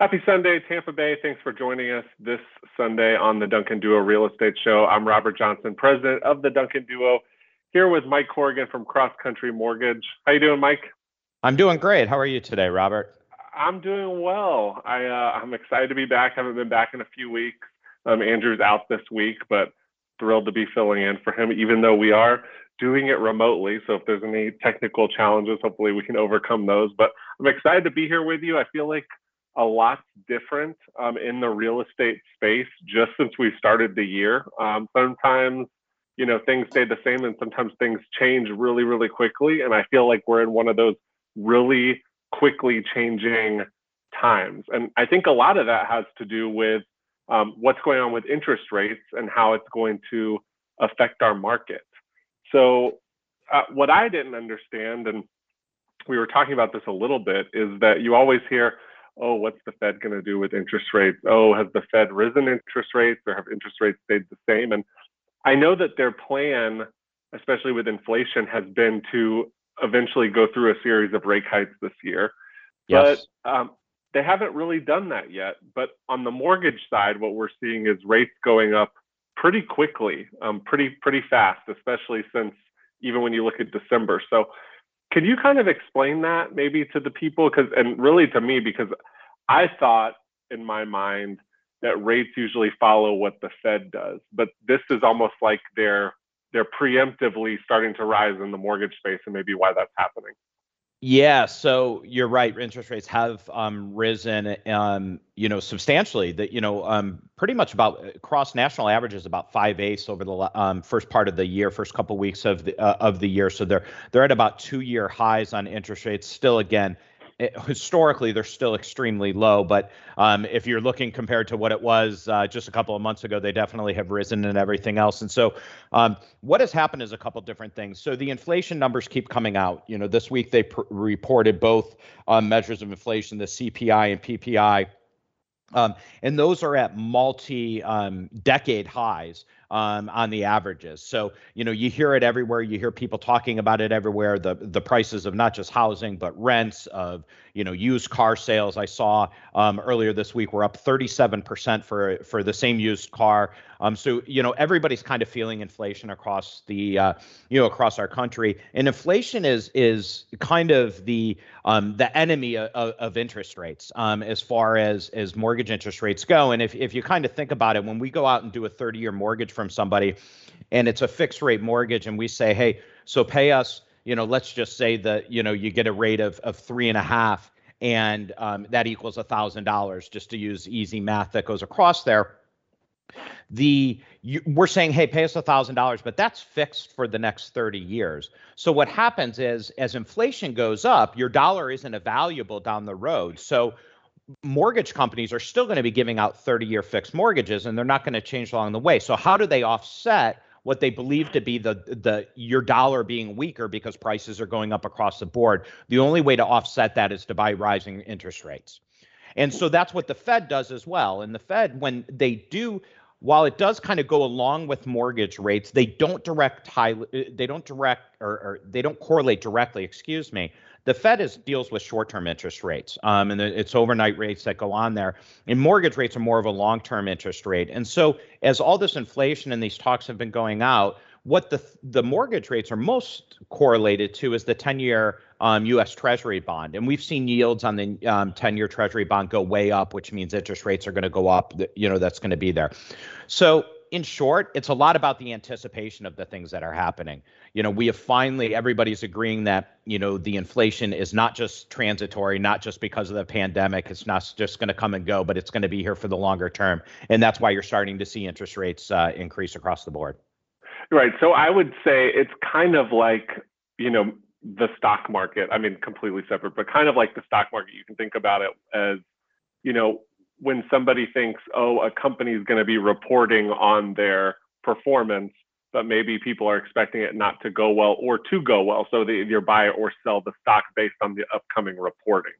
Happy Sunday, Tampa Bay. Thanks for joining us this Sunday on the Duncan Duo Real Estate Show. I'm Robert Johnson, president of the Duncan Duo, here with Mike Corrigan from Cross Country Mortgage. How you doing, Mike? I'm doing great. How are you today, Robert? I'm doing well. I uh, I'm excited to be back. Haven't been back in a few weeks. Um, Andrew's out this week, but thrilled to be filling in for him, even though we are doing it remotely. So if there's any technical challenges, hopefully we can overcome those. But I'm excited to be here with you. I feel like a lot's different um, in the real estate space just since we started the year. Um, sometimes, you know, things stay the same and sometimes things change really, really quickly. And I feel like we're in one of those really quickly changing times. And I think a lot of that has to do with um, what's going on with interest rates and how it's going to affect our market. So, uh, what I didn't understand, and we were talking about this a little bit, is that you always hear, oh, what's the Fed going to do with interest rates? Oh, has the Fed risen interest rates or have interest rates stayed the same? And I know that their plan, especially with inflation, has been to eventually go through a series of rate hikes this year. Yes. But um, they haven't really done that yet. But on the mortgage side, what we're seeing is rates going up pretty quickly, um, pretty pretty fast, especially since even when you look at December. So, can you kind of explain that maybe to the people? Because and really to me, because I thought in my mind that rates usually follow what the Fed does, but this is almost like they're they're preemptively starting to rise in the mortgage space, and maybe why that's happening. Yeah, so you're right. Interest rates have um, risen, um, you know, substantially. That you know, um, pretty much about across national averages about five eighths over the um, first part of the year, first couple weeks of the uh, of the year. So they're they're at about two year highs on interest rates. Still, again, historically they're still extremely low but um, if you're looking compared to what it was uh, just a couple of months ago they definitely have risen and everything else. And so um, what has happened is a couple different things. So the inflation numbers keep coming out. You know this week they pr- reported both um, measures of inflation the cpi and ppi um, and those are at multi um, decade highs um, on the averages. So, you know, you hear it everywhere. You hear people talking about it everywhere. The the prices of not just housing, but rents, of, you know, used car sales. I saw um, earlier this week we're up 37% for for the same used car. Um, so, you know, everybody's kind of feeling inflation across the, uh, you know, across our country. And inflation is is kind of the um, the enemy of, of interest rates um, as far as as mortgage interest rates go. And if if you kind of think about it, when we go out and do a 30 year mortgage from somebody and it's a fixed rate mortgage and we say hey so pay us you know let's just say that you know you get a rate of, of three and a half and um, that equals a thousand dollars just to use easy math that goes across there. The you, we're saying hey pay us a thousand dollars but that's fixed for the next 30 years. So what happens is as inflation goes up your dollar isn't a valuable down the road. So mortgage companies are still going to be giving out 30 year fixed mortgages and they're not going to change along the way. So how do they offset what they believe to be the the your dollar being weaker because prices are going up across the board? The only way to offset that is to buy rising interest rates. And so that's what the Fed does as well. And the Fed when they do while it does kind of go along with mortgage rates, they don't direct high, they don't direct or, or they don't correlate directly, excuse me, the Fed is deals with short-term interest rates, um, and it's overnight rates that go on there. And mortgage rates are more of a long-term interest rate. And so, as all this inflation and these talks have been going out, what the the mortgage rates are most correlated to is the 10-year um, U.S. Treasury bond, and we've seen yields on the um, 10-year Treasury bond go way up, which means interest rates are going to go up. You know that's going to be there. So in short, it's a lot about the anticipation of the things that are happening. You know, we have finally everybody's agreeing that you know the inflation is not just transitory, not just because of the pandemic. It's not just going to come and go, but it's going to be here for the longer term, and that's why you're starting to see interest rates uh, increase across the board. Right. So I would say it's kind of like you know the stock market. I mean, completely separate, but kind of like the stock market. You can think about it as you know when somebody thinks, oh, a company is going to be reporting on their performance, but maybe people are expecting it not to go well or to go well. So they either buy or sell the stock based on the upcoming reporting.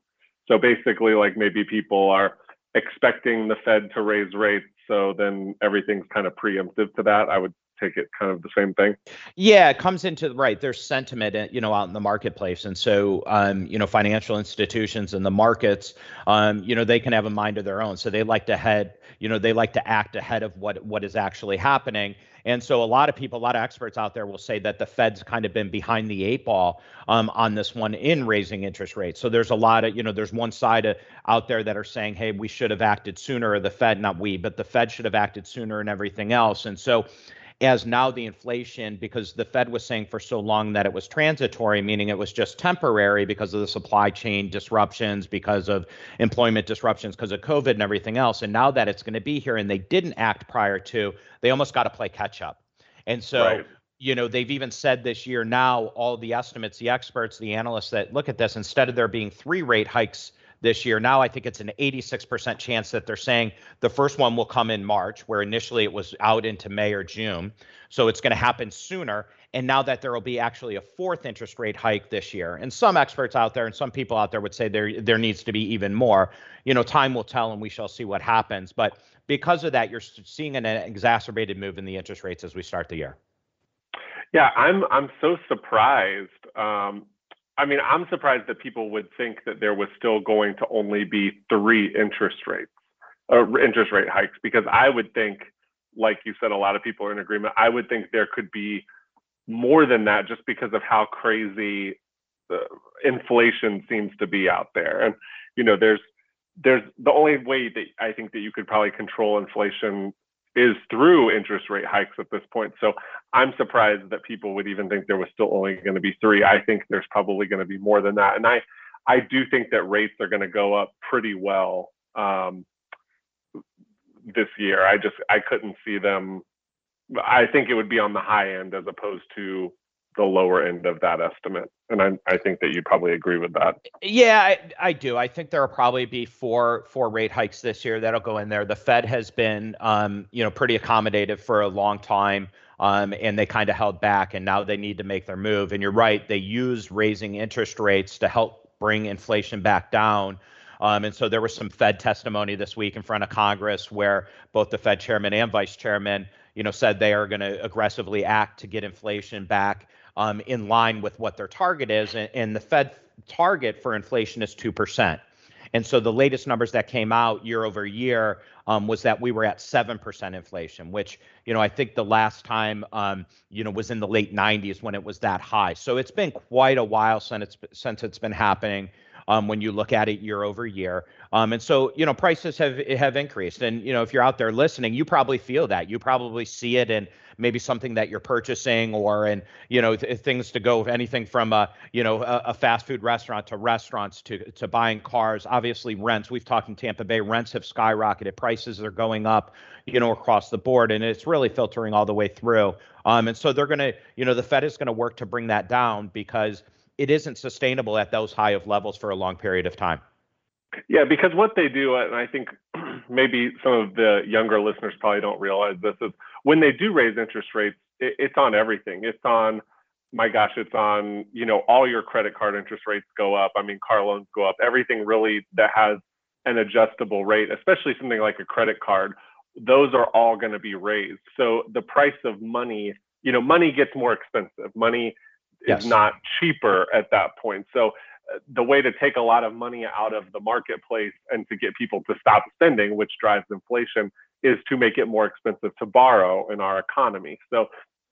So basically, like maybe people are expecting the Fed to raise rates. So then everything's kind of preemptive to that. I would take it kind of the same thing. Yeah, it comes into right. There's sentiment, uh, you know, out in the marketplace, and so um, you know, financial institutions and the markets, um, you know, they can have a mind of their own. So they like to head, you know, they like to act ahead of what what is actually happening. And so a lot of people, a lot of experts out there will say that the Fed's kind of been behind the eight ball um, on this one in raising interest rates. So there's a lot of, you know, there's one side of, out there that are saying, hey, we should have acted sooner, or the Fed, not we, but the Fed should have acted sooner and everything else. And so as now the inflation, because the Fed was saying for so long that it was transitory, meaning it was just temporary because of the supply chain disruptions, because of employment disruptions, because of COVID and everything else. And now that it's going to be here and they didn't act prior to, they almost got to play catch up. And so, right. you know, they've even said this year now, all the estimates, the experts, the analysts that look at this, instead of there being three rate hikes this year. Now I think it's an 86% chance that they're saying the first one will come in March, where initially it was out into May or June. So it's going to happen sooner. And now that there will be actually a fourth interest rate hike this year. And some experts out there and some people out there would say there there needs to be even more. You know, time will tell and we shall see what happens. But because of that, you're seeing an exacerbated move in the interest rates as we start the year. Yeah, I'm I'm so surprised. Um, I mean, I'm surprised that people would think that there was still going to only be three interest rates, uh, interest rate hikes, because I would think, like you said, a lot of people are in agreement. I would think there could be more than that, just because of how crazy the inflation seems to be out there. And you know, there's there's the only way that I think that you could probably control inflation is through interest rate hikes at this point. So I'm surprised that people would even think there was still only going to be three. I think there's probably going to be more than that. And I, I do think that rates are going to go up pretty well um, this year. I just I couldn't see them. I think it would be on the high end as opposed to the lower end of that estimate. And I, I think that you probably agree with that. Yeah, I, I do. I think there will probably be four four rate hikes this year that'll go in there. The Fed has been, um, you know, pretty accommodative for a long time. Um, and they kind of held back, and now they need to make their move. And you're right, they use raising interest rates to help bring inflation back down. Um, and so there was some Fed testimony this week in front of Congress where both the Fed chairman and vice chairman, you know, said they are going to aggressively act to get inflation back um, in line with what their target is. And, and the Fed target for inflation is 2%. And so the latest numbers that came out year over year um, was that we were at 7% inflation, which, you know, I think the last time, um, you know, was in the late 90s when it was that high. So it's been quite a while since it's, since it's been happening um, when you look at it year over year. Um, and so, you know, prices have have increased. And you know, if you're out there listening, you probably feel that. You probably see it in maybe something that you're purchasing, or in you know th- things to go anything from a you know a, a, fast food restaurant to restaurants to to buying cars. Obviously, rents. We've talked in Tampa Bay, rents have skyrocketed. Prices are going up, you know, across the board, and it's really filtering all the way through. Um, and so they're going to, you know, the Fed is going to work to bring that down because it isn't sustainable at those high of levels for a long period of time. Yeah, because what they do, and I think maybe some of the younger listeners probably don't realize this, is when they do raise interest rates, it, it's on everything. It's on, my gosh, it's on, you know, all your credit card interest rates go up. I mean, car loans go up. Everything really that has an adjustable rate, especially something like a credit card, those are all going to be raised. So the price of money, you know, money gets more expensive. Money yes. is not cheaper at that point. So uh, the way to take a lot of money out of the marketplace and to get people to stop spending, which drives inflation, is to make it more expensive to borrow in our economy. So,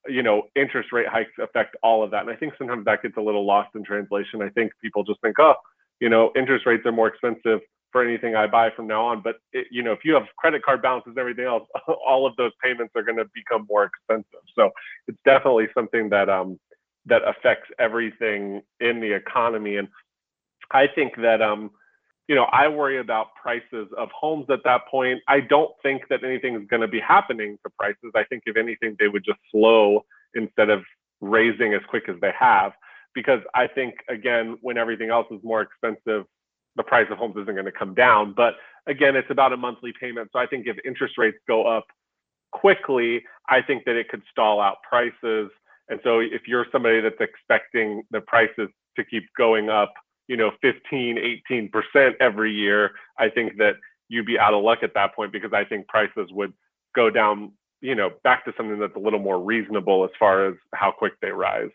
you know, interest rate hikes affect all of that. And I think sometimes that gets a little lost in translation. I think people just think, oh, you know, interest rates are more expensive for anything I buy from now on. But it, you know, if you have credit card balances and everything else, all of those payments are going to become more expensive. So it's definitely something that um, that affects everything in the economy. And I think that um, you know, I worry about prices of homes at that point. I don't think that anything is going to be happening to prices. I think if anything, they would just slow instead of raising as quick as they have. Because I think again, when everything else is more expensive, the price of homes isn't going to come down. But again, it's about a monthly payment. So I think if interest rates go up quickly, I think that it could stall out prices. And so if you're somebody that's expecting the prices to keep going up, you know, 15, 18% every year, I think that you'd be out of luck at that point because I think prices would go down, you know, back to something that's a little more reasonable as far as how quick they rise.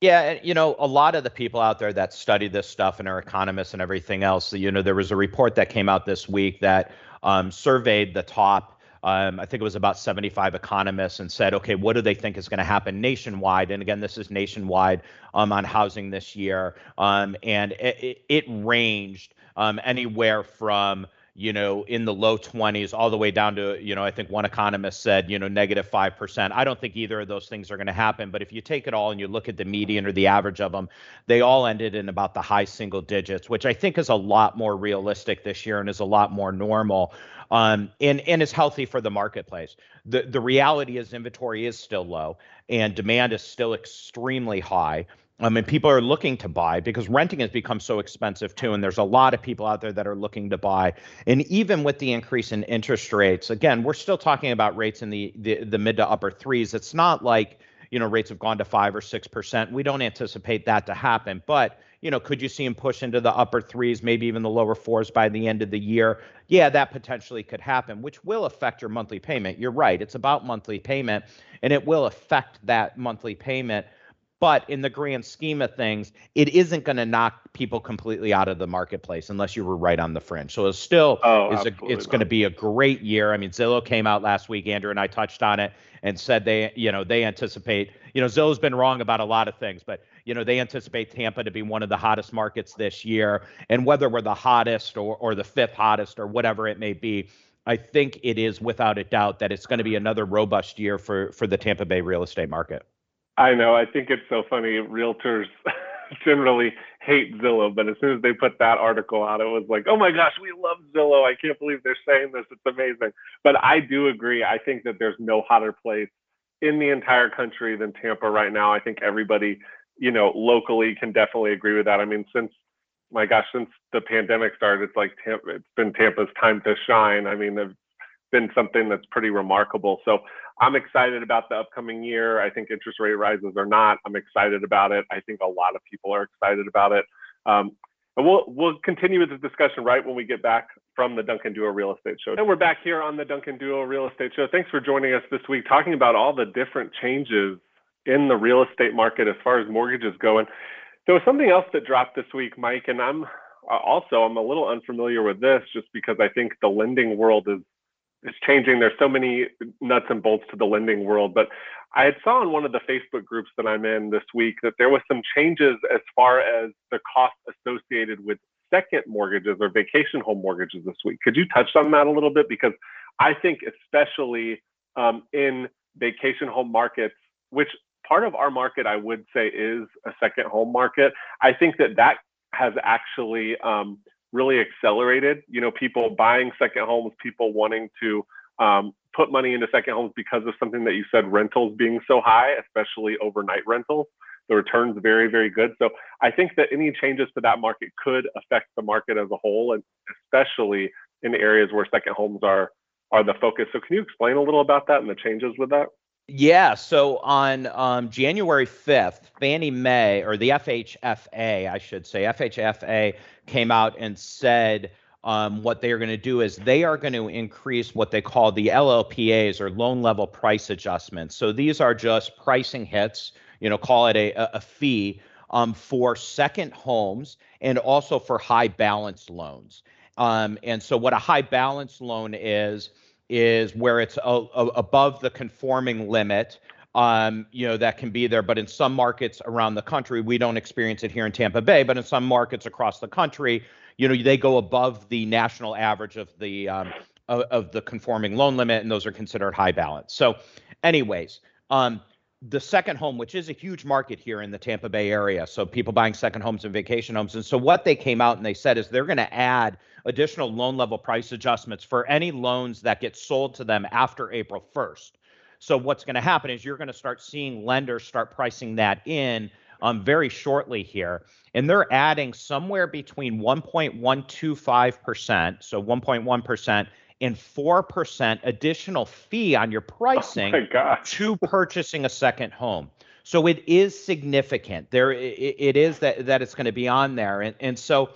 Yeah, you know, a lot of the people out there that study this stuff and are economists and everything else, you know, there was a report that came out this week that um, surveyed the top um, I think it was about 75 economists and said, okay, what do they think is going to happen nationwide? And again, this is nationwide um, on housing this year. Um, and it, it ranged um, anywhere from you know, in the low 20s all the way down to, you know, I think one economist said, you know, negative 5%. I don't think either of those things are going to happen. But if you take it all and you look at the median or the average of them, they all ended in about the high single digits, which I think is a lot more realistic this year and is a lot more normal um, and and is healthy for the marketplace. The the reality is inventory is still low and demand is still extremely high. I mean, people are looking to buy because renting has become so expensive too, and there's a lot of people out there that are looking to buy. And even with the increase in interest rates, again, we're still talking about rates in the the, the mid to upper threes. It's not like you know rates have gone to five or six percent. We don't anticipate that to happen, but you know, could you see him push into the upper threes, maybe even the lower fours by the end of the year? Yeah, that potentially could happen, which will affect your monthly payment. You're right. It's about monthly payment, and it will affect that monthly payment. But in the grand scheme of things, it isn't going to knock people completely out of the marketplace unless you were right on the fringe. So it's still oh, is a, it's going to be a great year. I mean, Zillow came out last week. Andrew and I touched on it and said they, you know, they anticipate. You know, Zillow's been wrong about a lot of things, but you know they anticipate Tampa to be one of the hottest markets this year. And whether we're the hottest or or the fifth hottest or whatever it may be, I think it is without a doubt that it's going to be another robust year for for the Tampa Bay real estate market. I know. I think it's so funny. Realtors generally hate Zillow, but as soon as they put that article out, it was like, oh my gosh, we love Zillow. I can't believe they're saying this. It's amazing. But I do agree. I think that there's no hotter place in the entire country than Tampa right now. I think everybody, you know, locally can definitely agree with that. I mean, since my gosh, since the pandemic started, it's like Tampa, it's been Tampa's time to shine. I mean, it's been something that's pretty remarkable. So I'm excited about the upcoming year. I think interest rate rises or not, I'm excited about it. I think a lot of people are excited about it. Um, and we'll we'll continue with the discussion right when we get back from the Duncan Duo Real Estate Show. And we're back here on the Duncan Duo Real Estate Show. Thanks for joining us this week, talking about all the different changes in the real estate market as far as mortgages go. And there was something else that dropped this week, Mike, and I'm also I'm a little unfamiliar with this just because I think the lending world is it's changing. There's so many nuts and bolts to the lending world, but I had saw in one of the Facebook groups that I'm in this week that there was some changes as far as the cost associated with second mortgages or vacation home mortgages this week. Could you touch on that a little bit? Because I think especially um, in vacation home markets, which part of our market I would say is a second home market, I think that that has actually um, really accelerated. You know, people buying second homes, people wanting to um, put money into second homes because of something that you said, rentals being so high, especially overnight rentals. The returns very, very good. So I think that any changes to that market could affect the market as a whole, and especially in areas where second homes are are the focus. So can you explain a little about that and the changes with that? Yeah. So on um, January 5th, Fannie Mae, or the FHFA, I should say, FHFA came out and said um, what they are going to do is they are going to increase what they call the LLPAs or loan level price adjustments. So these are just pricing hits, you know, call it a, a fee um, for second homes and also for high balance loans. Um, and so what a high balance loan is, is where it's a, a, above the conforming limit. Um, you know that can be there, but in some markets around the country, we don't experience it here in Tampa Bay. But in some markets across the country, you know they go above the national average of the um, of, of, the conforming loan limit, and those are considered high balance. So, anyways, um, the second home, which is a huge market here in the Tampa Bay area. So people buying second homes and vacation homes. And so what they came out and they said is they're going to add additional loan level price adjustments for any loans that get sold to them after April 1st. So what's going to happen is you're going to start seeing lenders start pricing that in um, very shortly here. And they're adding somewhere between 1.125%, so 1.1% and 4% additional fee on your oh pricing oh to purchasing a second home. So it is significant. There it, it is that that it's going to be on there. And and so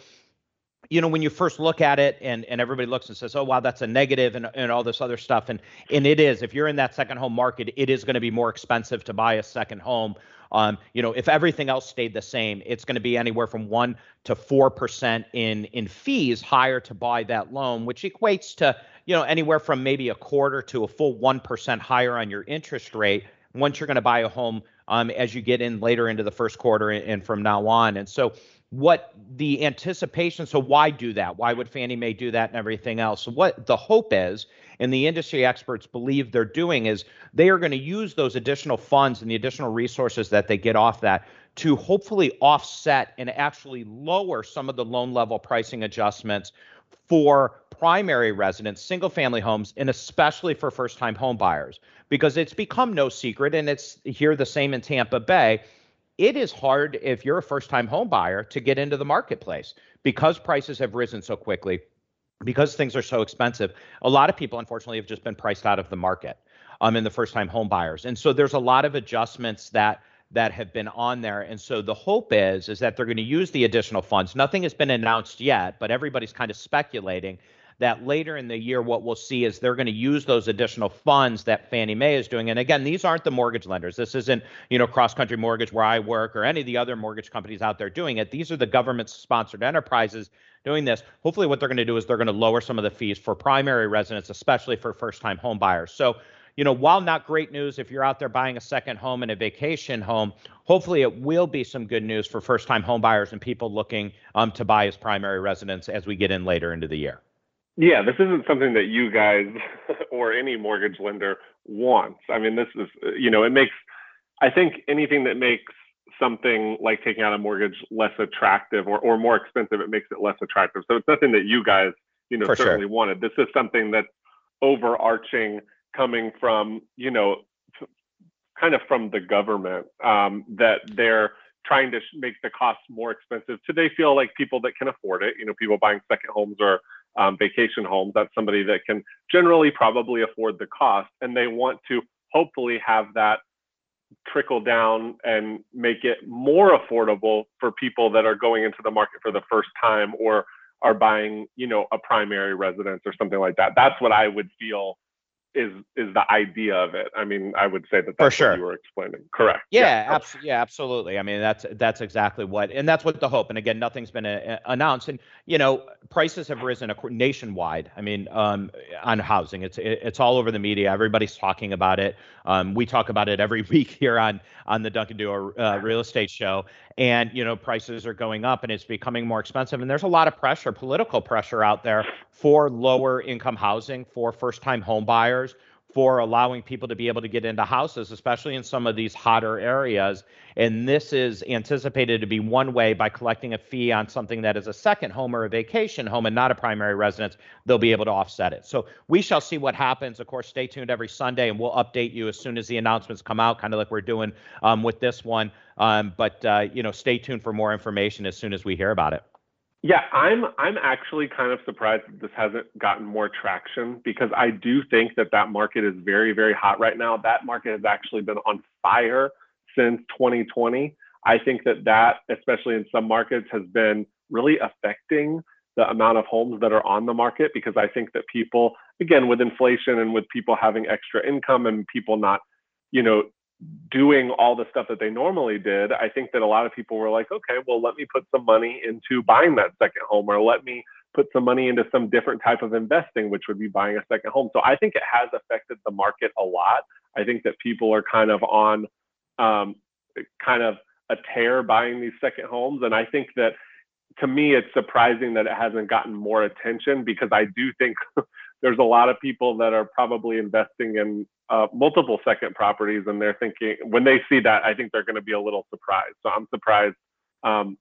you know when you first look at it and and everybody looks and says oh wow that's a negative and, and all this other stuff and and it is if you're in that second home market it is going to be more expensive to buy a second home um, you know if everything else stayed the same it's going to be anywhere from 1 to 4% in in fees higher to buy that loan which equates to you know anywhere from maybe a quarter to a full 1% higher on your interest rate once you're going to buy a home um, as you get in later into the first quarter and, and from now on. And so what the anticipation so why do that? Why would fannie mae do that and everything else? So what the hope is and the industry experts believe they're doing is they are going to use those additional funds and the additional resources that they get off that to hopefully offset and actually lower some of the loan level pricing adjustments for primary residents, single family homes, and especially for first time home buyers, because it's become no secret and it's here the same in Tampa Bay it is hard if you're a first time home buyer to get into the marketplace because prices have risen so quickly because things are so expensive. A lot of people unfortunately have just been priced out of the market um, in the first time home buyers. And so there's a lot of adjustments that that have been on there. And so the hope is is that they're going to use the additional funds. Nothing has been announced yet but everybody's kind of speculating that later in the year, what we'll see is they're going to use those additional funds that Fannie Mae is doing. And again, these aren't the mortgage lenders. This isn't, you know, cross country mortgage where I work or any of the other mortgage companies out there doing it. These are the government sponsored enterprises doing this. Hopefully, what they're going to do is they're going to lower some of the fees for primary residents, especially for first time home buyers. So, you know, while not great news if you're out there buying a second home and a vacation home, hopefully it will be some good news for first time home buyers and people looking um, to buy as primary residents as we get in later into the year. Yeah, this isn't something that you guys or any mortgage lender wants. I mean, this is, you know, it makes, I think anything that makes something like taking out a mortgage less attractive or, or more expensive, it makes it less attractive. So it's nothing that you guys, you know, For certainly sure. wanted. This is something that's overarching coming from, you know, kind of from the government um, that they're trying to make the costs more expensive. So they feel like people that can afford it, you know, people buying second homes or um, vacation homes. That's somebody that can generally probably afford the cost, and they want to hopefully have that trickle down and make it more affordable for people that are going into the market for the first time or are buying, you know, a primary residence or something like that. That's what I would feel is is the idea of it. I mean, I would say that that's sure. what you were explaining. Correct. Yeah, yeah. Abs- yeah, absolutely. I mean, that's that's exactly what, and that's what the hope. And again, nothing's been a, uh, a announced. And you know, prices have risen nationwide. I mean, um, on housing, it's it, it's all over the media. Everybody's talking about it. Um, we talk about it every week here on on the Duncan Duo uh, Real Estate Show. And you know, prices are going up, and it's becoming more expensive. And there's a lot of pressure, political pressure out there for lower income housing for first time home for allowing people to be able to get into houses, especially in some of these hotter areas. And this is anticipated to be one way by collecting a fee on something that is a second home or a vacation home and not a primary residence, they'll be able to offset it. So we shall see what happens. Of course, stay tuned every Sunday and we'll update you as soon as the announcements come out, kind of like we're doing um, with this one. Um, but, uh, you know, stay tuned for more information as soon as we hear about it. Yeah, I'm I'm actually kind of surprised that this hasn't gotten more traction because I do think that that market is very very hot right now. That market has actually been on fire since 2020. I think that that especially in some markets has been really affecting the amount of homes that are on the market because I think that people again with inflation and with people having extra income and people not you know doing all the stuff that they normally did, I think that a lot of people were like, okay, well, let me put some money into buying that second home, or let me put some money into some different type of investing, which would be buying a second home. So I think it has affected the market a lot. I think that people are kind of on um, kind of a tear buying these second homes. And I think that to me, it's surprising that it hasn't gotten more attention because I do think there's a lot of people that are probably investing in uh, multiple second properties and they're thinking when they see that i think they're going to be a little surprised. So i'm surprised um,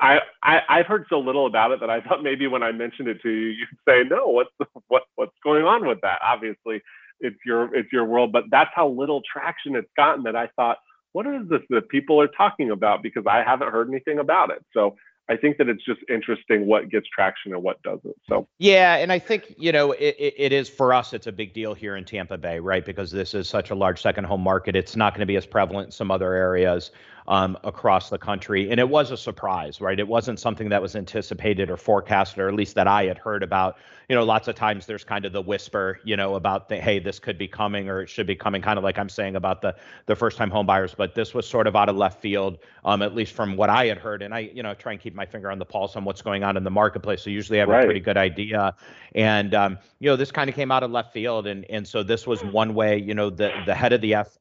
I, I i've heard so little about it that i thought maybe when i mentioned it to you you'd say no what's what what's going on with that? Obviously it's your it's your world but that's how little traction it's gotten that i thought what is this that people are talking about? Because i haven't heard anything about it. So I think that it's just interesting what gets traction and what doesn't. So yeah, and I think you know it, it is for us. It's a big deal here in Tampa Bay, right? Because this is such a large second home market. It's not going to be as prevalent in some other areas. Um, across the country. And it was a surprise, right? It wasn't something that was anticipated or forecasted, or at least that I had heard about. You know, lots of times there's kind of the whisper, you know, about the hey, this could be coming or it should be coming, kind of like I'm saying about the the first time home buyers. But this was sort of out of left field, um, at least from what I had heard. And I, you know, try and keep my finger on the pulse on what's going on in the marketplace. So usually I have right. a pretty good idea. And um, you know, this kind of came out of left field, and and so this was one way. You know, the the head of the F.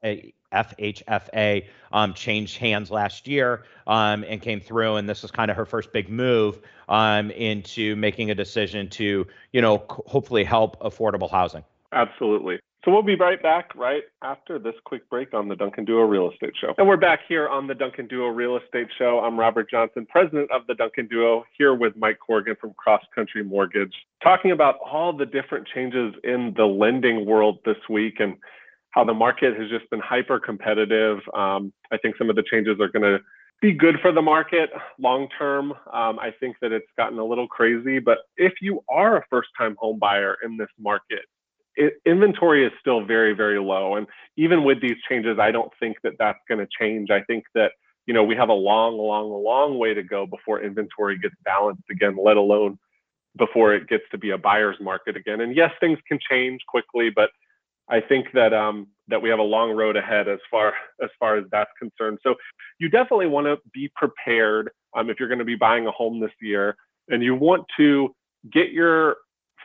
FHFA um, changed hands last year um, and came through, and this is kind of her first big move um, into making a decision to, you know, c- hopefully help affordable housing. Absolutely. So we'll be right back right after this quick break on the Duncan Duo Real Estate Show. And we're back here on the Duncan Duo Real Estate Show. I'm Robert Johnson, president of the Duncan Duo, here with Mike Corrigan from Cross Country Mortgage, talking about all the different changes in the lending world this week and how the market has just been hyper competitive. Um, I think some of the changes are going to be good for the market long term. Um, I think that it's gotten a little crazy, but if you are a first time home buyer in this market, it, inventory is still very, very low. And even with these changes, I don't think that that's going to change. I think that, you know, we have a long, long, long way to go before inventory gets balanced again, let alone before it gets to be a buyer's market again. And yes, things can change quickly, but I think that um, that we have a long road ahead as far as far as that's concerned. So you definitely want to be prepared um, if you're going to be buying a home this year, and you want to get your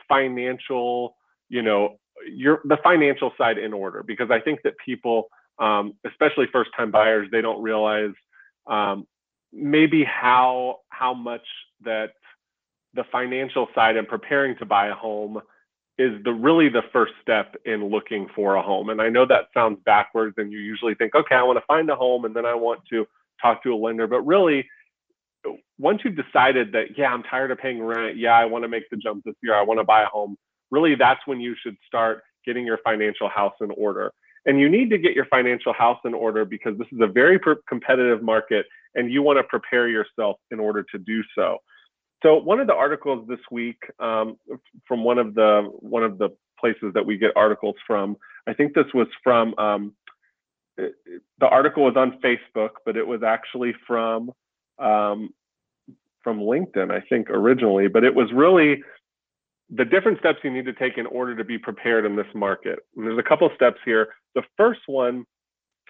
financial, you know, your the financial side in order because I think that people, um, especially first-time buyers, they don't realize um, maybe how how much that the financial side and preparing to buy a home is the really the first step in looking for a home. And I know that sounds backwards and you usually think, okay, I want to find a home and then I want to talk to a lender. But really, once you've decided that, yeah, I'm tired of paying rent, yeah, I want to make the jump this year, I want to buy a home, really that's when you should start getting your financial house in order. And you need to get your financial house in order because this is a very competitive market and you want to prepare yourself in order to do so. So one of the articles this week um, from one of the one of the places that we get articles from, I think this was from um, the article was on Facebook, but it was actually from um, from LinkedIn, I think originally. But it was really the different steps you need to take in order to be prepared in this market. And there's a couple steps here. The first one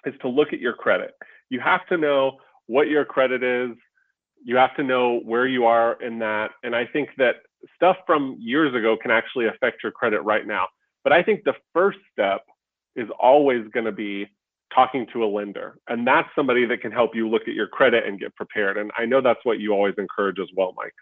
is to look at your credit. You have to know what your credit is, you have to know where you are in that. And I think that stuff from years ago can actually affect your credit right now. But I think the first step is always going to be talking to a lender. And that's somebody that can help you look at your credit and get prepared. And I know that's what you always encourage as well, Mike.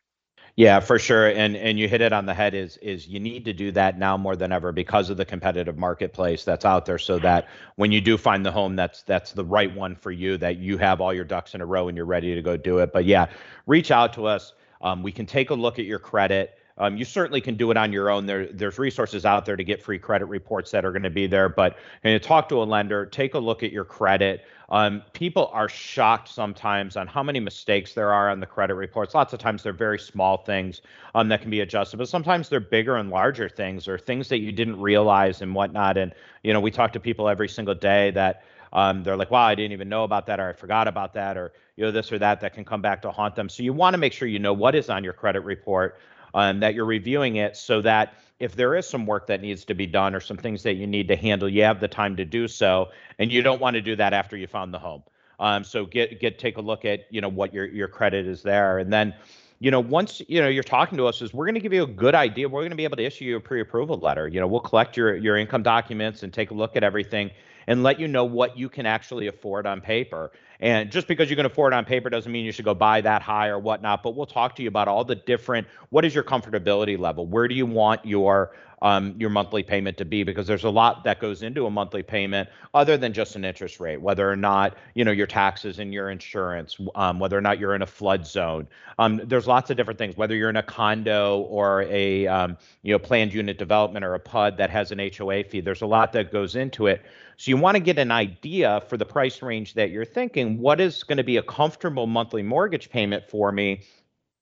Yeah, for sure. And and you hit it on the head is is you need to do that now more than ever because of the competitive marketplace that's out there so that when you do find the home that's that's the right one for you that you have all your ducks in a row and you're ready to go do it. But yeah, reach out to us. Um, we can take a look at your credit. Um, you certainly can do it on your own. There, there's resources out there to get free credit reports that are going to be there. But you talk to a lender, take a look at your credit. Um, people are shocked sometimes on how many mistakes there are on the credit reports. Lots of times they're very small things um, that can be adjusted, but sometimes they're bigger and larger things or things that you didn't realize and whatnot. And you know, we talk to people every single day that um, they're like, wow, I didn't even know about that, or I forgot about that, or you know, this or that that can come back to haunt them. So you want to make sure you know what is on your credit report um, that you're reviewing it so that if there is some work that needs to be done or some things that you need to handle, you have the time to do so, and you don't want to do that after you found the home. Um, so get get take a look at you know what your your credit is there, and then you know once you know you're talking to us is we're going to give you a good idea. We're going to be able to issue you a pre-approval letter. You know we'll collect your your income documents and take a look at everything and let you know what you can actually afford on paper. And just because you can afford on paper doesn't mean you should go buy that high or whatnot. But we'll talk to you about all the different. What is your comfortability level? Where do you want your um, your monthly payment to be because there's a lot that goes into a monthly payment other than just an interest rate whether or not you know your taxes and your insurance um, whether or not you're in a flood zone um, there's lots of different things whether you're in a condo or a um, you know planned unit development or a pud that has an hoa fee there's a lot that goes into it so you want to get an idea for the price range that you're thinking what is going to be a comfortable monthly mortgage payment for me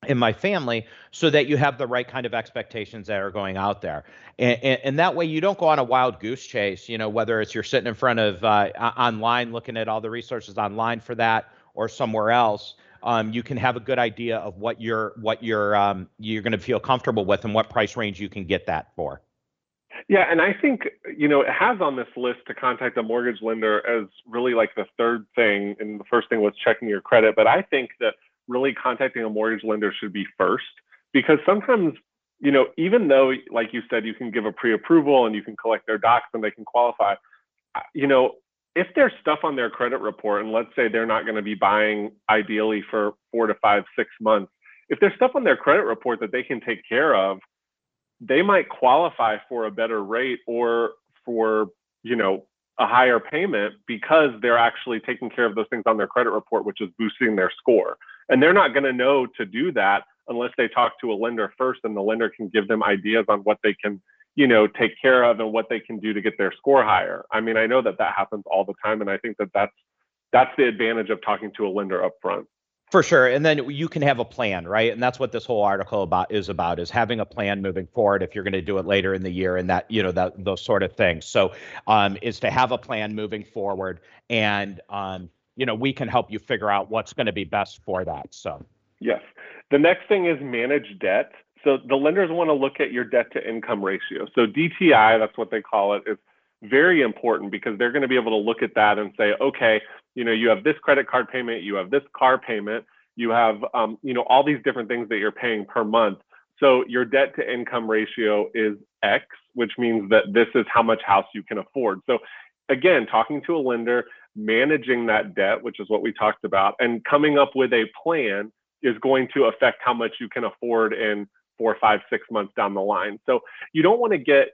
in my family so that you have the right kind of expectations that are going out there and, and, and, that way you don't go on a wild goose chase you know whether it's you're sitting in front of uh, online looking at all the resources online for that or somewhere else, um, you can have a good idea of what you're what you're um, you're going to feel comfortable with and what price range you can get that for. Yeah, and I think you know it has on this list to contact a mortgage lender as really like the third thing, and the first thing was checking your credit. But I think that really contacting a mortgage lender should be first because sometimes you know even though like you said you can give a pre-approval and you can collect their docs and they can qualify, uh, you know if there's stuff on their credit report, and let's say they're not going to be buying ideally for four to five, six months, if there's stuff on their credit report that they can take care of, they might qualify for a better rate or for, you know, a higher payment because they're actually taking care of those things on their credit report, which is boosting their score. And they're not going to know to do that unless they talk to a lender first and the lender can give them ideas on what they can you know take care of and what they can do to get their score higher i mean i know that that happens all the time and i think that that's that's the advantage of talking to a lender up front for sure and then you can have a plan right? And that's what this whole article about is about is having a plan moving forward if you're going to do it later in the year and that you know that those sort of things. So um, is to have a plan moving forward and um, you know we can help you figure out what's going to be best for that so. Yes. The next thing is manage debt. So the lenders want to look at your debt to income ratio. So DTI, that's what they call it, is very important because they're going to be able to look at that and say, okay, you know, you have this credit card payment, you have this car payment, you have, um, you know, all these different things that you're paying per month. So your debt to income ratio is X, which means that this is how much house you can afford. So again, talking to a lender, managing that debt, which is what we talked about, and coming up with a plan is going to affect how much you can afford in four, five, six months down the line. So you don't want to get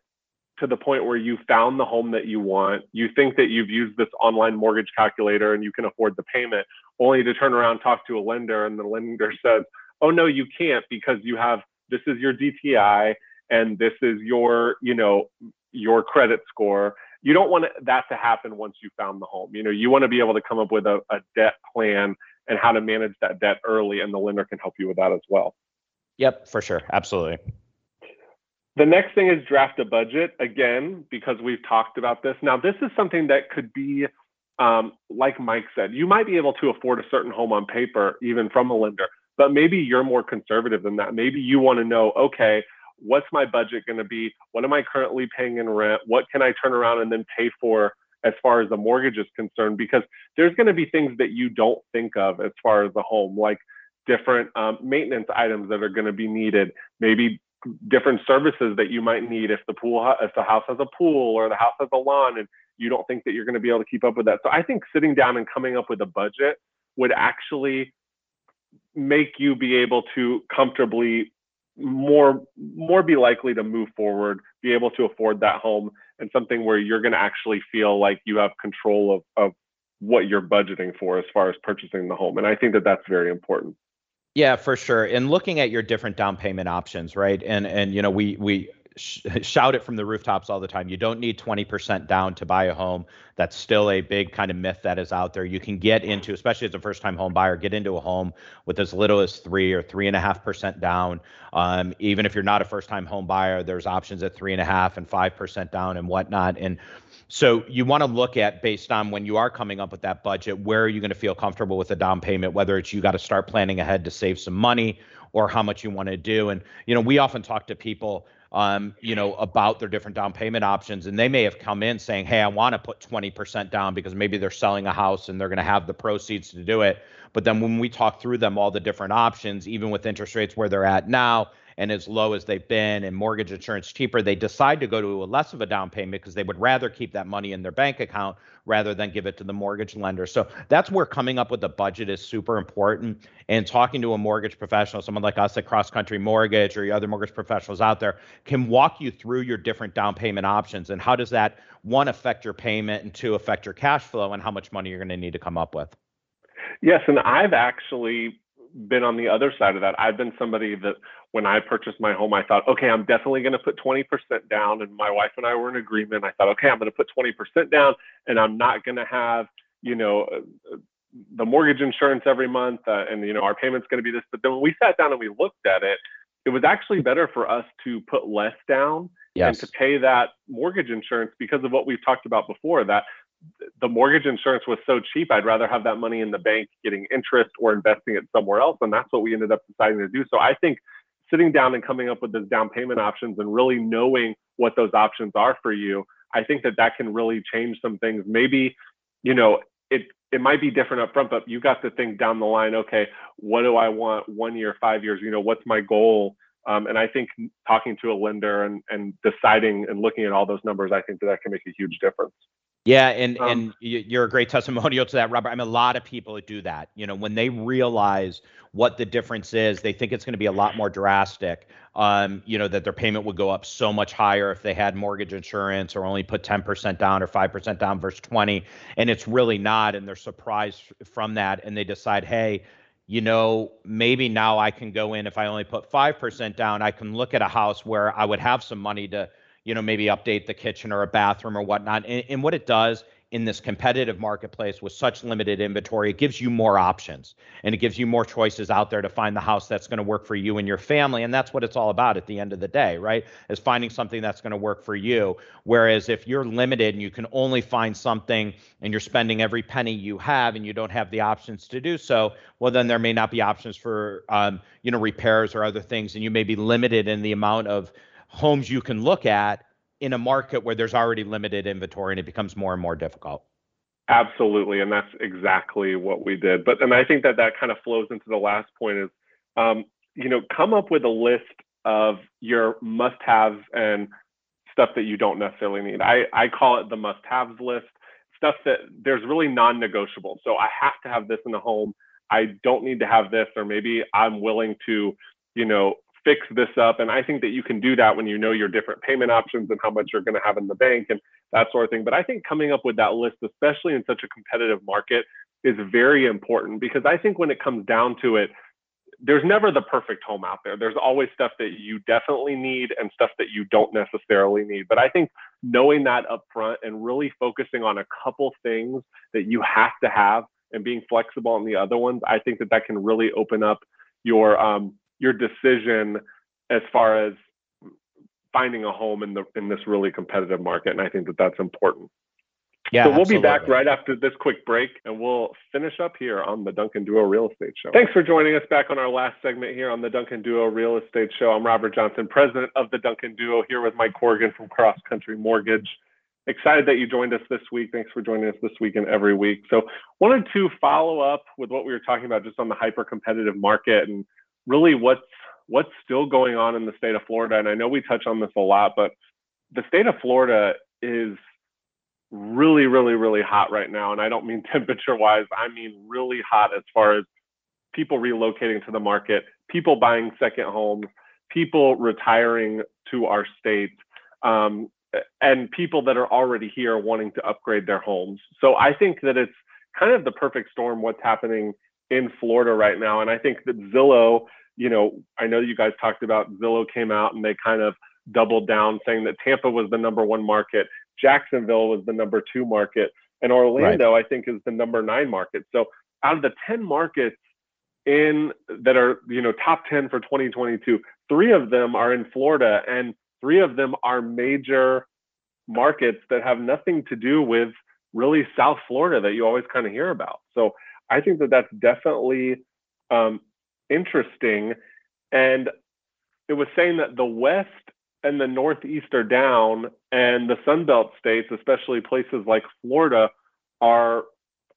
to the point where you found the home that you want. You think that you've used this online mortgage calculator and you can afford the payment, only to turn around, talk to a lender, and the lender says, "Oh no, you can't because you have this is your DTI and this is your, you know, your credit score." You don't want that to happen once you found the home. You know, you want to be able to come up with a, a debt plan and how to manage that debt early, and the lender can help you with that as well. Yep, for sure. Absolutely. The next thing is draft a budget again, because we've talked about this. Now, this is something that could be, um, like Mike said, you might be able to afford a certain home on paper, even from a lender, but maybe you're more conservative than that. Maybe you want to know, okay, what's my budget going to be? What am I currently paying in rent? What can I turn around and then pay for as far as the mortgage is concerned? Because there's going to be things that you don't think of as far as the home, like different um, maintenance items that are going to be needed, maybe different services that you might need if the pool if the house has a pool or the house has a lawn and you don't think that you're going to be able to keep up with that. So I think sitting down and coming up with a budget would actually make you be able to comfortably more more be likely to move forward, be able to afford that home and something where you're going to actually feel like you have control of of what you're budgeting for as far as purchasing the home. And I think that that's very important. Yeah, for sure. And looking at your different down payment options, right? And and you know, we we sh- shout it from the rooftops all the time. You don't need 20% down to buy a home. That's still a big kind of myth that is out there. You can get into, especially as a first time home buyer, get into a home with as little as three or three and a half percent down. Um, even if you're not a first time home buyer, there's options at three and a half and five percent down and whatnot. And so you want to look at based on when you are coming up with that budget, where are you going to feel comfortable with a down payment, whether it's you got to start planning ahead to save some money or how much you want to do. And, you know, we often talk to people, um, you know, about their different down payment options. And they may have come in saying, Hey, I want to put 20% down because maybe they're selling a house and they're going to have the proceeds to do it. But then when we talk through them, all the different options, even with interest rates where they're at now, and as low as they've been and mortgage insurance cheaper, they decide to go to a less of a down payment because they would rather keep that money in their bank account rather than give it to the mortgage lender. So that's where coming up with a budget is super important. And talking to a mortgage professional, someone like us at Cross Country Mortgage or other mortgage professionals out there, can walk you through your different down payment options and how does that one affect your payment and two affect your cash flow and how much money you're going to need to come up with. Yes, and I've actually been on the other side of that. I've been somebody that when I purchased my home, I thought, okay, I'm definitely going to put 20% down. And my wife and I were in agreement. I thought, okay, I'm going to put 20% down and I'm not going to have, you know, the mortgage insurance every month uh, and, you know, our payment's going to be this. But then when we sat down and we looked at it, it was actually better for us to put less down yes. and to pay that mortgage insurance because of what we've talked about before that the mortgage insurance was so cheap, I'd rather have that money in the bank getting interest or investing it somewhere else. And that's what we ended up deciding to do. So I think sitting down and coming up with those down payment options and really knowing what those options are for you, I think that that can really change some things. Maybe, you know, it it might be different up front, but you got to think down the line, okay, what do I want one year, five years, you know, what's my goal? Um, and I think talking to a lender and, and deciding and looking at all those numbers, I think that that can make a huge difference. Yeah, and um, and you're a great testimonial to that, Robert. I mean, a lot of people that do that. You know, when they realize what the difference is, they think it's going to be a lot more drastic. Um, you know, that their payment would go up so much higher if they had mortgage insurance or only put 10% down or 5% down versus 20, and it's really not. And they're surprised from that, and they decide, hey, you know, maybe now I can go in if I only put 5% down, I can look at a house where I would have some money to you know, maybe update the kitchen or a bathroom or whatnot. And, and what it does in this competitive marketplace with such limited inventory, it gives you more options and it gives you more choices out there to find the house that's going to work for you and your family. And that's what it's all about at the end of the day, right? Is finding something that's going to work for you. Whereas if you're limited and you can only find something and you're spending every penny you have and you don't have the options to do so, well, then there may not be options for, um, you know, repairs or other things. And you may be limited in the amount of homes you can look at in a market where there's already limited inventory and it becomes more and more difficult. Absolutely, and that's exactly what we did. But and I think that that kind of flows into the last point is, um, you know, come up with a list of your must-haves and stuff that you don't necessarily need. I I call it the must-haves list. Stuff that there's really non-negotiable. So I have to have this in the home. I don't need to have this, or maybe I'm willing to, you know, fix this up. And I think that you can do that when you know your different payment options and how much you're going to have in the bank and that sort of thing. But I think coming up with that list, especially in such a competitive market, is very important because I think when it comes down to it, there's never the perfect home out there. There's always stuff that you definitely need and stuff that you don't necessarily need. But I think knowing that up front and really focusing on a couple things that you have to have and being flexible on the other ones, I think that that can really open up your um, your decision as far as finding a home in the in this really competitive market and i think that that's important yeah, so we'll absolutely. be back right after this quick break and we'll finish up here on the Duncan Duo Real Estate Show. Thanks for joining us back on our last segment here on the Duncan Duo Real Estate Show. I'm Robert Johnson, president of the Duncan Duo, here with Mike Corgan from Cross Country Mortgage. Excited that you joined us this week. Thanks for joining us this week and every week. So, wanted to follow up with what we were talking about just on the hyper competitive market and really what's what's still going on in the state of Florida. And I know we touch on this a lot, but the state of Florida is really, really, really hot right now. And I don't mean temperature wise, I mean really hot as far as people relocating to the market, people buying second homes, people retiring to our state, um, and people that are already here wanting to upgrade their homes. So I think that it's kind of the perfect storm what's happening in Florida right now. And I think that Zillow, you know, I know you guys talked about Zillow came out and they kind of doubled down saying that Tampa was the number one market, Jacksonville was the number two market, and Orlando, right. I think, is the number nine market. So out of the 10 markets in that are, you know, top 10 for 2022, three of them are in Florida and three of them are major markets that have nothing to do with really South Florida that you always kind of hear about. So I think that that's definitely um, interesting. And it was saying that the West and the Northeast are down, and the Sunbelt states, especially places like Florida, are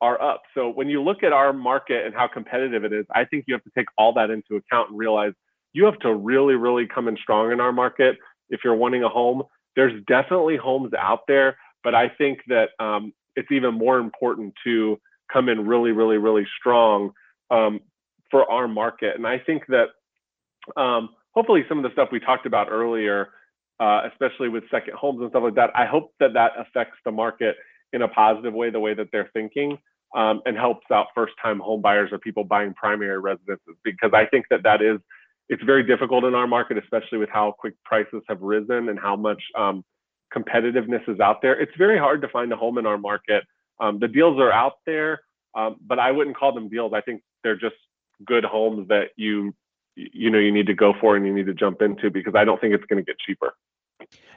are up. So when you look at our market and how competitive it is, I think you have to take all that into account and realize you have to really, really come in strong in our market if you're wanting a home. There's definitely homes out there, but I think that um, it's even more important to come in really, really, really strong um, for our market. And I think that um, hopefully some of the stuff we talked about earlier, uh, especially with second homes and stuff like that, I hope that that affects the market in a positive way, the way that they're thinking, um, and helps out first-time home buyers or people buying primary residences. Because I think that that is it's very difficult in our market, especially with how quick prices have risen and how much um, competitiveness is out there. It's very hard to find a home in our market um, the deals are out there, um, but I wouldn't call them deals. I think they're just good homes that you you know you need to go for and you need to jump into because I don't think it's going to get cheaper.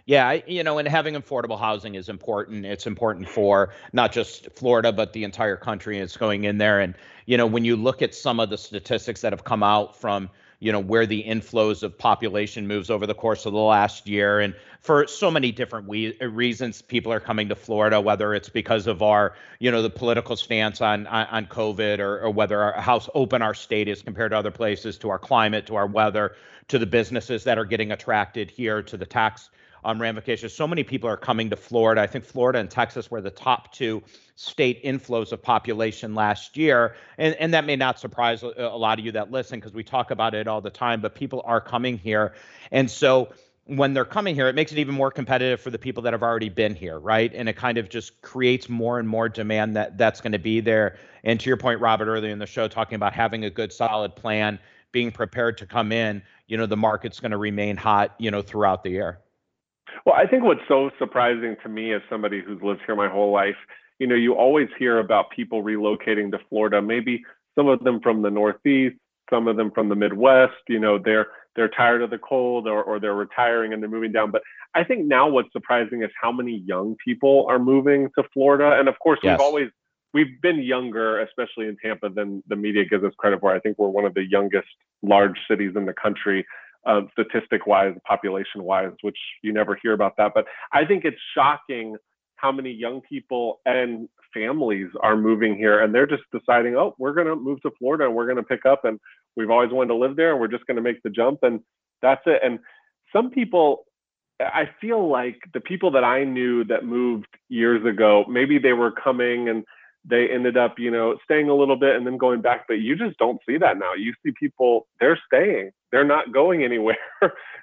Yeah, I- you know, and having affordable housing is important. It's important for not just Florida, but the entire country. It's going in there. And, you know, when you look at some of the statistics that have come out from, you know, where the inflows of population moves over the course of the last year, and for so many different we- uh, reasons, people are coming to Florida, whether it's because of our, you know, the political stance on on, on COVID, or, or whether our, how open our state is compared to other places, to our climate, to our weather, to the businesses that are getting attracted here, to the tax um, ramifications. So many people are coming to Florida. I think Florida and Texas were the top two state inflows of population last year. And, and that may not surprise a, a lot of you that listen because we talk about it all the time, but people are coming here. And so when they're coming here, it makes it even more competitive for the people that have already been here, right? And it kind of just creates more and more demand that that's going to be there. And to your point, Robert, earlier in the show, talking about having a good, solid plan, being prepared to come in, you know, the market's going to remain hot, you know, throughout the year. Well, I think what's so surprising to me as somebody who's lived here my whole life, you know, you always hear about people relocating to Florida, maybe some of them from the Northeast, some of them from the Midwest, you know, they're they're tired of the cold or, or they're retiring and they're moving down. But I think now what's surprising is how many young people are moving to Florida. And of course, yes. we've always we've been younger, especially in Tampa, than the media gives us credit for. I think we're one of the youngest large cities in the country uh, statistic wise, population wise, which you never hear about that. But I think it's shocking how many young people and families are moving here and they're just deciding, oh, we're going to move to Florida and we're going to pick up and we've always wanted to live there and we're just going to make the jump and that's it. And some people, I feel like the people that I knew that moved years ago, maybe they were coming and they ended up, you know, staying a little bit and then going back. But you just don't see that now. You see people, they're staying, they're not going anywhere.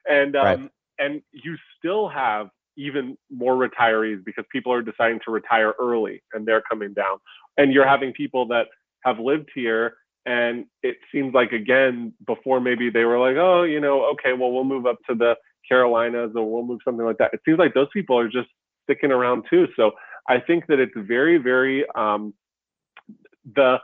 and um, right. and you still have even more retirees because people are deciding to retire early and they're coming down. And you're having people that have lived here and it seems like again before maybe they were like oh you know okay well we'll move up to the carolinas or we'll move something like that it seems like those people are just sticking around too so I think that it's very, very um, the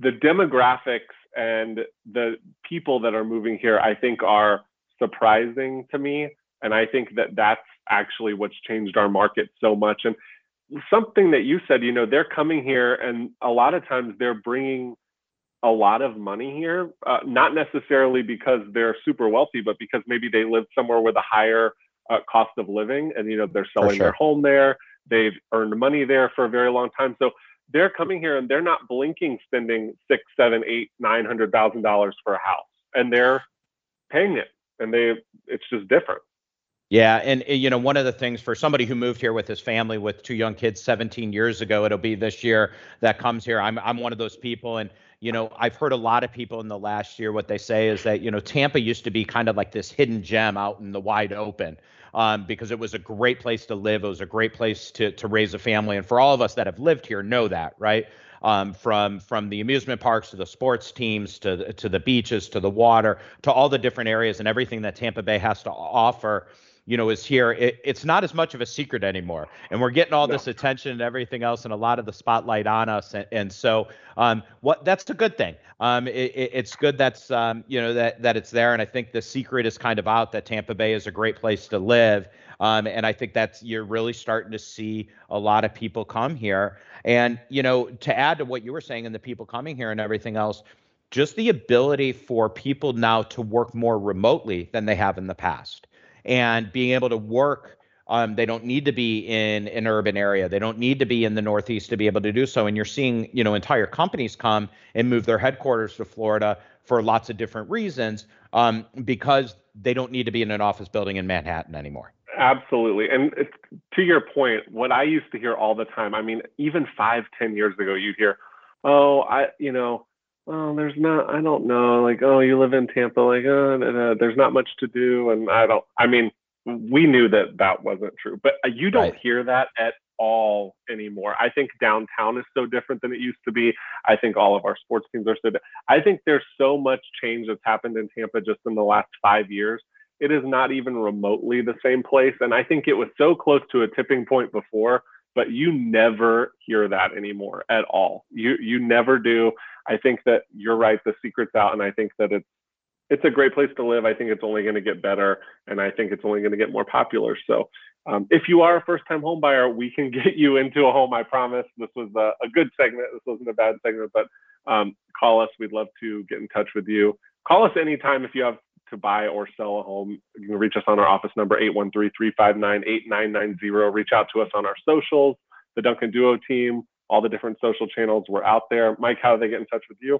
the demographics and the people that are moving here. I think are surprising to me, and I think that that's actually what's changed our market so much. And something that you said, you know, they're coming here, and a lot of times they're bringing a lot of money here, uh, not necessarily because they're super wealthy, but because maybe they live somewhere with a higher uh, cost of living, and you know they're selling sure. their home there They've earned money there for a very long time. So they're coming here and they're not blinking spending six, seven, eight, nine hundred thousand dollars for a house. And they're paying it. And they it's just different. Yeah, and eh, you know, one of the things for somebody who moved here with his family with two young kids 17 years ago, it'll be this year that comes here. I'm I'm one of those people and you know, I've heard a lot of people in the last year what they say is that, you know, Tampa used to be kind of like this hidden gem out in the wide open um, because it was a great place to live. It was a great place to to raise a family, and for all of us that have lived here, know that, right? Um, from from the amusement parks to the sports teams to to the beaches to the water to all the different areas and everything that Tampa Bay has to offer you know, is here. It, it's not as much of a secret anymore, and we're getting all no. this attention and everything else, and a lot of the spotlight on us. And, and so, um, what that's a good thing. Um, it, it's good that's um, you know that that it's there, and I think the secret is kind of out that Tampa Bay is a great place to live. Um, and I think that's you're really starting to see a lot of people come here. And you know, to add to what you were saying and the people coming here and everything else, just the ability for people now to work more remotely than they have in the past and being able to work um, they don't need to be in an urban area. They don't need to be in the Northeast to be able to do so. And you're seeing, you know, entire companies come and move their headquarters to Florida for lots of different reasons um, because they don't need to be in an office building in Manhattan anymore. Absolutely. And to your point, what I used to hear all the time, I mean, even five, ten years ago, you'd hear, oh, I, you know, well, there's not, I don't know, like, oh, you live in Tampa, like, uh, uh, there's not much to do. And I don't, I mean, we knew that that wasn't true, but uh, you don't right. hear that at all anymore. I think downtown is so different than it used to be. I think all of our sports teams are so, I think there's so much change that's happened in Tampa just in the last five years. It is not even remotely the same place. And I think it was so close to a tipping point before but you never hear that anymore at all. You you never do. I think that you're right. The secret's out, and I think that it's it's a great place to live. I think it's only going to get better, and I think it's only going to get more popular. So, um, if you are a first-time home buyer, we can get you into a home. I promise. This was a, a good segment. This wasn't a bad segment, but um, call us. We'd love to get in touch with you. Call us anytime if you have to buy or sell a home. You can reach us on our office number 813-359-8990. Reach out to us on our socials, the Duncan Duo team, all the different social channels. We're out there. Mike, how do they get in touch with you?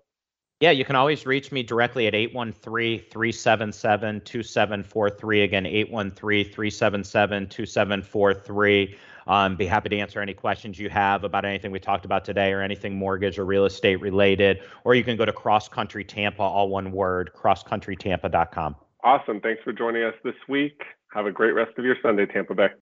Yeah, you can always reach me directly at 813-377-2743. Again, 813-377-2743. Um, be happy to answer any questions you have about anything we talked about today or anything mortgage or real estate related. Or you can go to Cross Country Tampa, all one word, crosscountrytampa.com. Awesome. Thanks for joining us this week. Have a great rest of your Sunday, Tampa Bay.